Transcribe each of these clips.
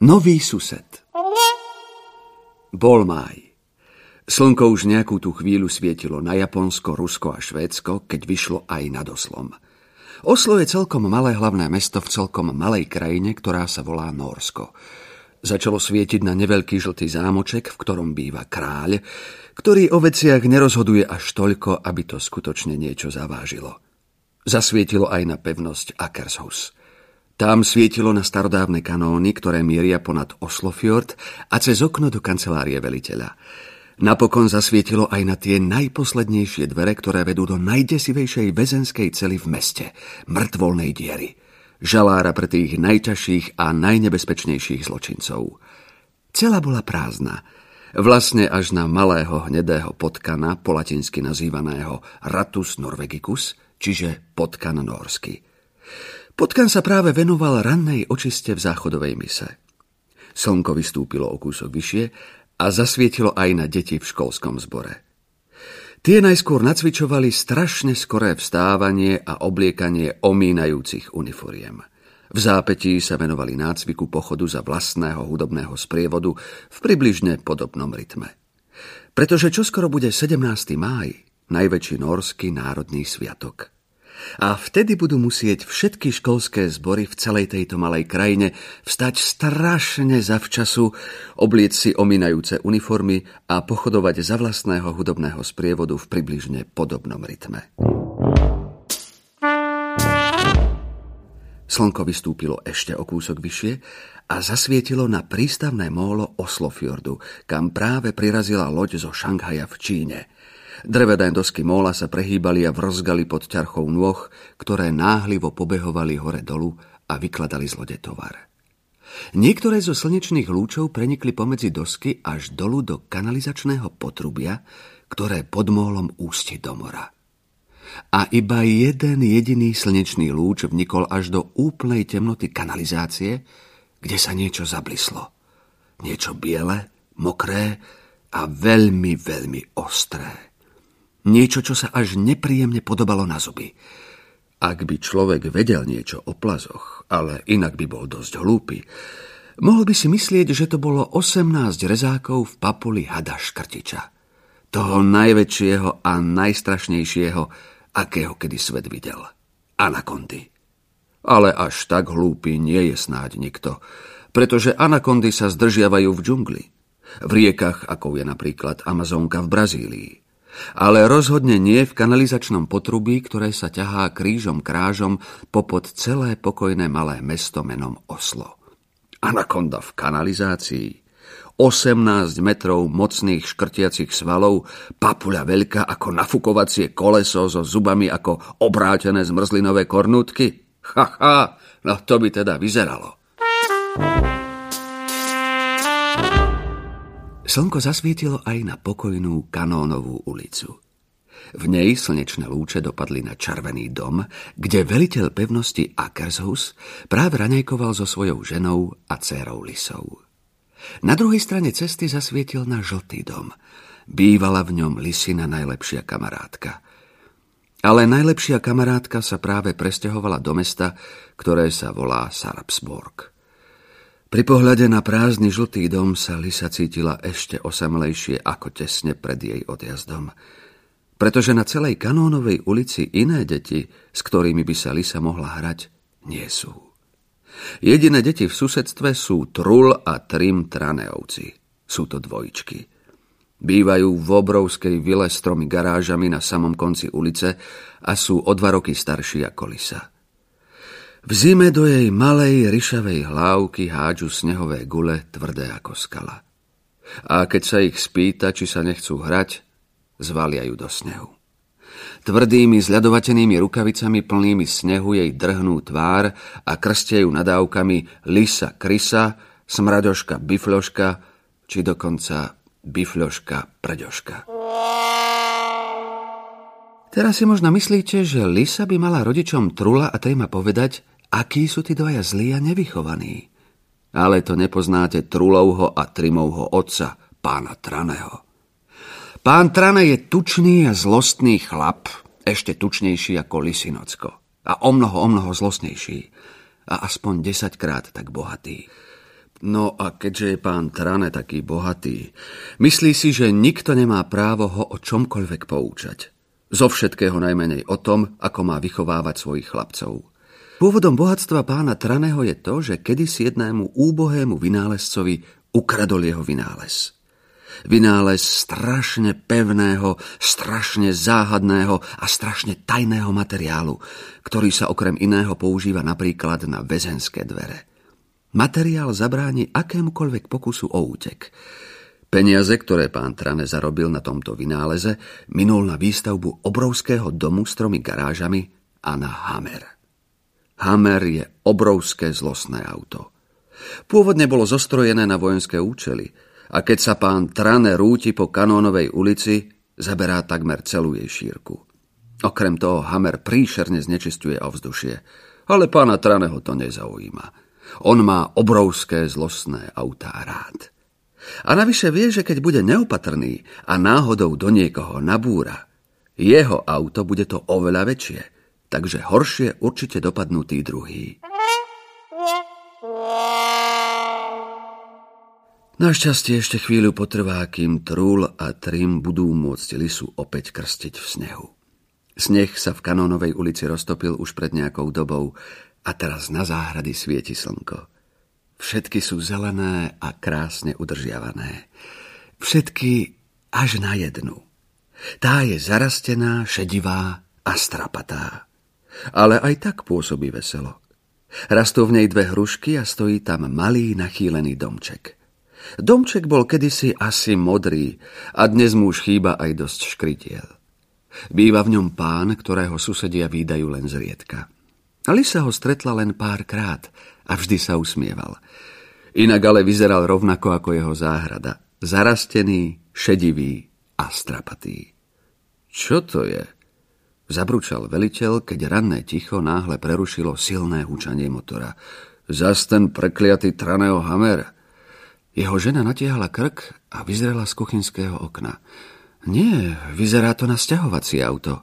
Nový sused Bol máj. Slnko už nejakú tú chvíľu svietilo na Japonsko, Rusko a Švédsko, keď vyšlo aj nad Oslom. Oslo je celkom malé hlavné mesto v celkom malej krajine, ktorá sa volá Norsko. Začalo svietiť na neveľký žltý zámoček, v ktorom býva kráľ, ktorý o veciach nerozhoduje až toľko, aby to skutočne niečo zavážilo. Zasvietilo aj na pevnosť Akershus. Tam svietilo na starodávne kanóny, ktoré mieria ponad Oslofjord a cez okno do kancelárie veliteľa. Napokon zasvietilo aj na tie najposlednejšie dvere, ktoré vedú do najdesivejšej väzenskej cely v meste, mŕtvolnej diery. Žalára pre tých najťažších a najnebezpečnejších zločincov. Cela bola prázdna, vlastne až na malého hnedého potkana, po latinsky nazývaného Ratus norvegicus, čiže potkan norsky. Potkan sa práve venoval rannej očiste v záchodovej mise. Slnko vystúpilo o kúsok vyššie a zasvietilo aj na deti v školskom zbore. Tie najskôr nacvičovali strašne skoré vstávanie a obliekanie omínajúcich uniforiem. V zápetí sa venovali nácviku pochodu za vlastného hudobného sprievodu v približne podobnom rytme. Pretože čoskoro bude 17. máj, najväčší norský národný sviatok. A vtedy budú musieť všetky školské zbory v celej tejto malej krajine vstať strašne zavčasu, oblieť si ominajúce uniformy a pochodovať za vlastného hudobného sprievodu v približne podobnom rytme. Slnko vystúpilo ešte o kúsok vyššie a zasvietilo na prístavné mólo Oslofjordu, kam práve prirazila loď zo Šanghaja v Číne – Drevené dosky móla sa prehýbali a vrzgali pod ťarchou nôh, ktoré náhlivo pobehovali hore dolu a vykladali z lode tovar. Niektoré zo slnečných lúčov prenikli pomedzi dosky až dolu do kanalizačného potrubia, ktoré pod mólom ústi do mora. A iba jeden jediný slnečný lúč vnikol až do úplnej temnoty kanalizácie, kde sa niečo zablislo. Niečo biele, mokré a veľmi, veľmi ostré. Niečo, čo sa až nepríjemne podobalo na zuby. Ak by človek vedel niečo o plazoch, ale inak by bol dosť hlúpy, mohol by si myslieť, že to bolo 18 rezákov v papuli hada škrtiča. Toho najväčšieho a najstrašnejšieho, akého kedy svet videl. Anakondy. Ale až tak hlúpy nie je snáď nikto, pretože anakondy sa zdržiavajú v džungli. V riekach, ako je napríklad Amazonka v Brazílii ale rozhodne nie v kanalizačnom potrubí, ktoré sa ťahá krížom krážom popod celé pokojné malé mesto menom Oslo. Anakonda v kanalizácii. 18 metrov mocných škrtiacich svalov, papuľa veľká ako nafukovacie koleso so zubami ako obrátené zmrzlinové kornútky. Ha, ha, no to by teda vyzeralo. Slnko zasvietilo aj na pokojnú Kanónovú ulicu. V nej slnečné lúče dopadli na červený dom, kde veliteľ pevnosti Akershus práve raňajkoval so svojou ženou a dcérou Lisou. Na druhej strane cesty zasvietil na žltý dom. Bývala v ňom Lisina najlepšia kamarátka. Ale najlepšia kamarátka sa práve presťahovala do mesta, ktoré sa volá Sarpsborg. Pri pohľade na prázdny žltý dom sa Lisa cítila ešte osamelejšie ako tesne pred jej odjazdom. Pretože na celej Kanónovej ulici iné deti, s ktorými by sa Lisa mohla hrať, nie sú. Jediné deti v susedstve sú Trul a Trim Traneovci. Sú to dvojčky. Bývajú v obrovskej vile s tromi garážami na samom konci ulice a sú o dva roky starší ako Lisa. V zime do jej malej ryšavej hlávky hádžu snehové gule tvrdé ako skala. A keď sa ich spýta, či sa nechcú hrať, zvalia ju do snehu. Tvrdými zľadovatenými rukavicami plnými snehu jej drhnú tvár a krstejú nadávkami lisa krysa, smraďoška bifľoška, či dokonca bifľoška prďoška. Teraz si možno myslíte, že Lisa by mala rodičom Trula a Trima povedať, akí sú tí dvaja zlí a nevychovaní. Ale to nepoznáte Trulovho a Trimovho otca, pána Traného. Pán Trane je tučný a zlostný chlap, ešte tučnejší ako Lisinocko. A o mnoho, o mnoho zlostnejší. A aspoň desaťkrát tak bohatý. No a keďže je pán Trane taký bohatý, myslí si, že nikto nemá právo ho o čomkoľvek poučať. Zo všetkého najmenej o tom, ako má vychovávať svojich chlapcov. Pôvodom bohatstva pána Traného je to, že kedysi jednému úbohému vynálezcovi ukradol jeho vynález. Vynález strašne pevného, strašne záhadného a strašne tajného materiálu, ktorý sa okrem iného používa napríklad na väzenské dvere. Materiál zabráni akémukoľvek pokusu o útek. Peniaze, ktoré pán Trane zarobil na tomto vynáleze, minul na výstavbu obrovského domu s tromi garážami a na Hammer. Hammer je obrovské zlostné auto. Pôvodne bolo zostrojené na vojenské účely a keď sa pán Trane rúti po Kanónovej ulici, zaberá takmer celú jej šírku. Okrem toho Hammer príšerne znečistuje ovzdušie, ale pána Traneho to nezaujíma. On má obrovské zlostné autá rád. A navyše vie, že keď bude neopatrný a náhodou do niekoho nabúra, jeho auto bude to oveľa väčšie, takže horšie určite dopadnú tí druhý. Našťastie ešte chvíľu potrvá, kým Trúl a Trim budú môcť Lisu opäť krstiť v snehu. Sneh sa v Kanónovej ulici roztopil už pred nejakou dobou a teraz na záhrady svieti slnko. Všetky sú zelené a krásne udržiavané. Všetky až na jednu. Tá je zarastená, šedivá a strapatá. Ale aj tak pôsobí veselo. Rastú v nej dve hrušky a stojí tam malý nachýlený domček. Domček bol kedysi asi modrý a dnes mu už chýba aj dosť škritiel. Býva v ňom pán, ktorého susedia výdajú len zriedka. Lisa ho stretla len pár krát a vždy sa usmieval. Inak ale vyzeral rovnako ako jeho záhrada. Zarastený, šedivý a strapatý. Čo to je? Zabručal veliteľ, keď ranné ticho náhle prerušilo silné hučanie motora. Zas ten prekliatý traného Hammer. Jeho žena natiahla krk a vyzrela z kuchynského okna. Nie, vyzerá to na sťahovacie auto.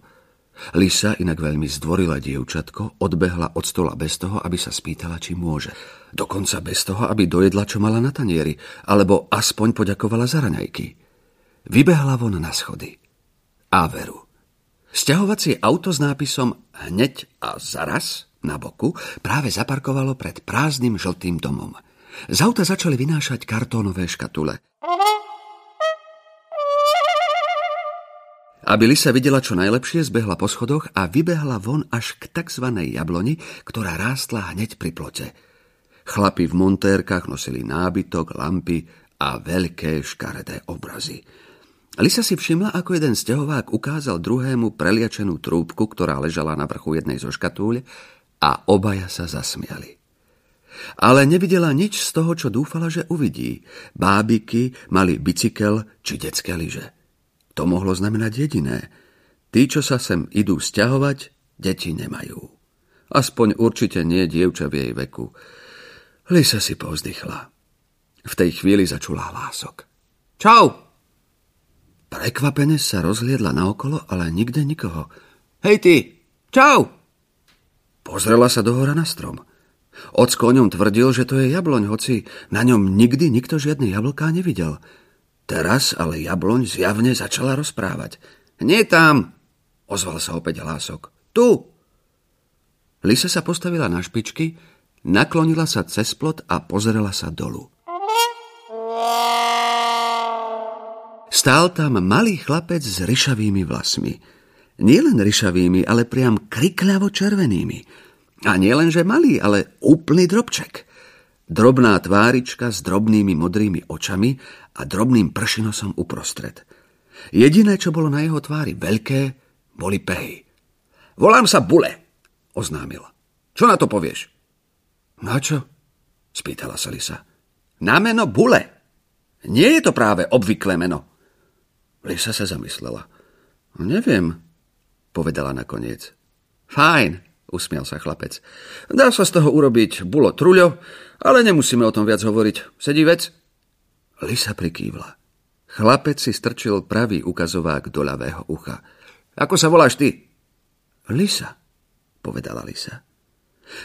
Lisa, inak veľmi zdvorila dievčatko, odbehla od stola bez toho, aby sa spýtala, či môže. Dokonca bez toho, aby dojedla, čo mala na tanieri, alebo aspoň poďakovala za raňajky. Vybehla von na schody. A veru. Sťahovacie auto s nápisom Hneď a zaraz na boku práve zaparkovalo pred prázdnym žltým domom. Z auta začali vynášať kartónové škatule. Aby Lisa videla čo najlepšie, zbehla po schodoch a vybehla von až k tzv. jabloni, ktorá rástla hneď pri plote. Chlapi v montérkach nosili nábytok, lampy a veľké škaredé obrazy. Lisa si všimla, ako jeden stehovák ukázal druhému preliačenú trúbku, ktorá ležala na vrchu jednej zo škatúľ a obaja sa zasmiali. Ale nevidela nič z toho, čo dúfala, že uvidí. Bábiky mali bicykel či detské lyže. To mohlo znamenať jediné. Tí, čo sa sem idú stiahovať, deti nemajú. Aspoň určite nie dievča v jej veku. Lisa si povzdychla. V tej chvíli začula hlások. Čau! Prekvapene sa rozhliadla naokolo, ale nikde nikoho. Hej ty! Čau! Pozrela sa dohora na strom. Ocko o ňom tvrdil, že to je jabloň, hoci na ňom nikdy nikto žiadne jablká nevidel. Teraz ale jabloň zjavne začala rozprávať. Nie tam, ozval sa opäť hlások. Tu! Lisa sa postavila na špičky, naklonila sa cez plot a pozrela sa dolu. Stál tam malý chlapec s ryšavými vlasmi. Nielen ryšavými, ale priam krikľavo červenými. A nielen, že malý, ale úplný drobček. Drobná tvárička s drobnými modrými očami a drobným pršinosom uprostred. Jediné, čo bolo na jeho tvári veľké, boli pehy. Volám sa Bule, oznámil. Čo na to povieš? Na čo? spýtala sa Lisa. Na meno Bule. Nie je to práve obvyklé meno. Lisa sa zamyslela. Neviem, povedala nakoniec. Fajn, usmial sa chlapec. Dá sa z toho urobiť bulo truľo, ale nemusíme o tom viac hovoriť. Sedí vec? Lisa prikývla. Chlapec si strčil pravý ukazovák do ľavého ucha. Ako sa voláš ty? Lisa, povedala Lisa.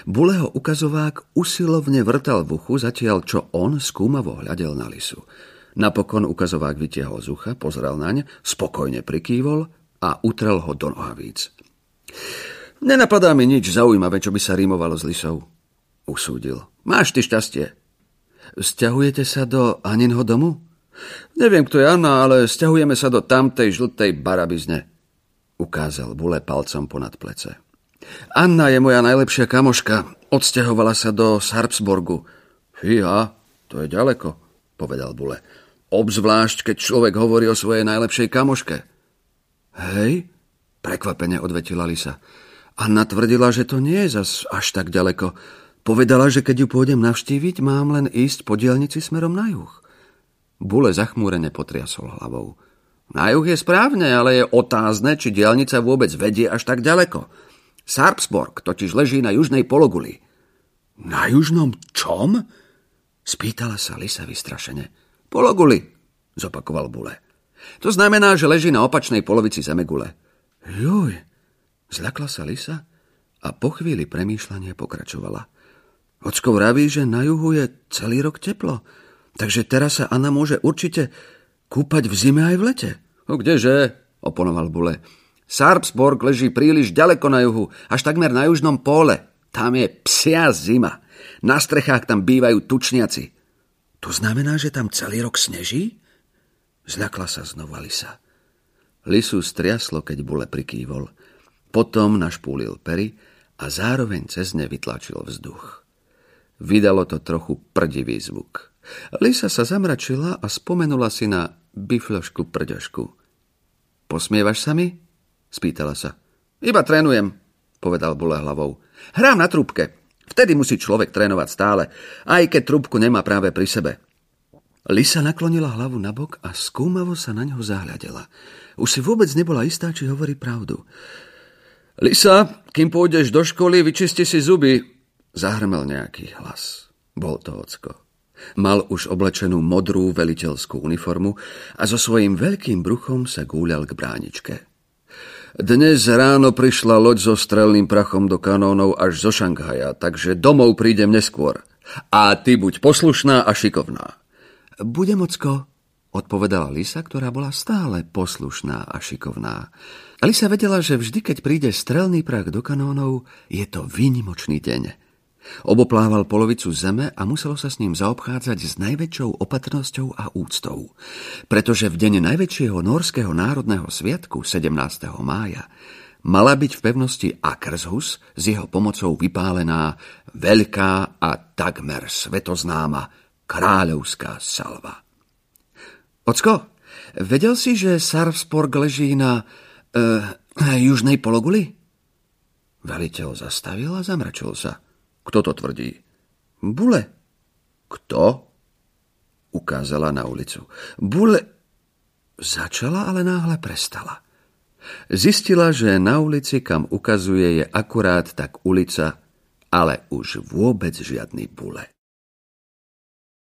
Buleho ukazovák usilovne vrtal v uchu, zatiaľ čo on skúmavo hľadel na lisu. Napokon ukazovák vytiahol z ucha, pozrel naň, spokojne prikývol a utrel ho do nohavíc. Nenapadá mi nič zaujímavé, čo by sa rímovalo s lisou. Usúdil. Máš ty šťastie. Sťahujete sa do Aninho domu? Neviem, kto je Anna, ale sťahujeme sa do tamtej žltej barabizne. Ukázal Bule palcom ponad plece. Anna je moja najlepšia kamoška. Odsťahovala sa do Sarpsborgu. Fíha, to je ďaleko, povedal Bule. Obzvlášť, keď človek hovorí o svojej najlepšej kamoške. Hej, prekvapene odvetila Lisa. Anna tvrdila, že to nie je zas až tak ďaleko. Povedala, že keď ju pôjdem navštíviť, mám len ísť po dielnici smerom na juh. Bule zachmúrene potriasol hlavou. Na juh je správne, ale je otázne, či dielnica vôbec vedie až tak ďaleko. Sarpsborg totiž leží na južnej pologuli. Na južnom čom? Spýtala sa Lisa vystrašene. Pologuli, zopakoval Bule. To znamená, že leží na opačnej polovici zemegule. Juj, zľakla sa Lisa a po chvíli premýšľania pokračovala. Ocko vraví, že na juhu je celý rok teplo, takže teraz sa Anna môže určite kúpať v zime aj v lete. No kdeže, oponoval Bule. Sarpsborg leží príliš ďaleko na juhu, až takmer na južnom pole. Tam je psia zima. Na strechách tam bývajú tučniaci. To znamená, že tam celý rok sneží? Zľakla sa znova Lisa. Lisu striaslo, keď bule prikývol. Potom našpúlil pery a zároveň cez ne vytlačil vzduch. Vydalo to trochu prdivý zvuk. Lisa sa zamračila a spomenula si na biflošku prďašku. Posmievaš sa mi? Spýtala sa. Iba trénujem, povedal Bule hlavou. Hrám na trúbke. Vtedy musí človek trénovať stále, aj keď trúbku nemá práve pri sebe. Lisa naklonila hlavu na bok a skúmavo sa na ňo zahľadela. Už si vôbec nebola istá, či hovorí pravdu. Lisa, kým pôjdeš do školy, vyčisti si zuby, zahrmel nejaký hlas. Bol to ocko. Mal už oblečenú modrú veliteľskú uniformu a so svojím veľkým bruchom sa gúľal k bráničke. Dnes ráno prišla loď so strelným prachom do kanónov až zo Šanghaja, takže domov prídem neskôr. A ty buď poslušná a šikovná. Budem, ocko, odpovedala Lisa, ktorá bola stále poslušná a šikovná. Lisa vedela, že vždy, keď príde strelný prach do kanónov, je to výnimočný deň. Oboplával polovicu zeme a muselo sa s ním zaobchádzať s najväčšou opatrnosťou a úctou. Pretože v deň najväčšieho norského národného sviatku 17. mája mala byť v pevnosti Akershus s jeho pomocou vypálená veľká a takmer svetoznáma kráľovská salva. Ocko, vedel si, že Sarvsporg leží na uh, južnej pologuli? Veliteľ zastavil a zamračil sa. Kto to tvrdí? Bule. Kto? Ukázala na ulicu. Bule... Začala, ale náhle prestala. Zistila, že na ulici, kam ukazuje, je akurát tak ulica, ale už vôbec žiadny bule.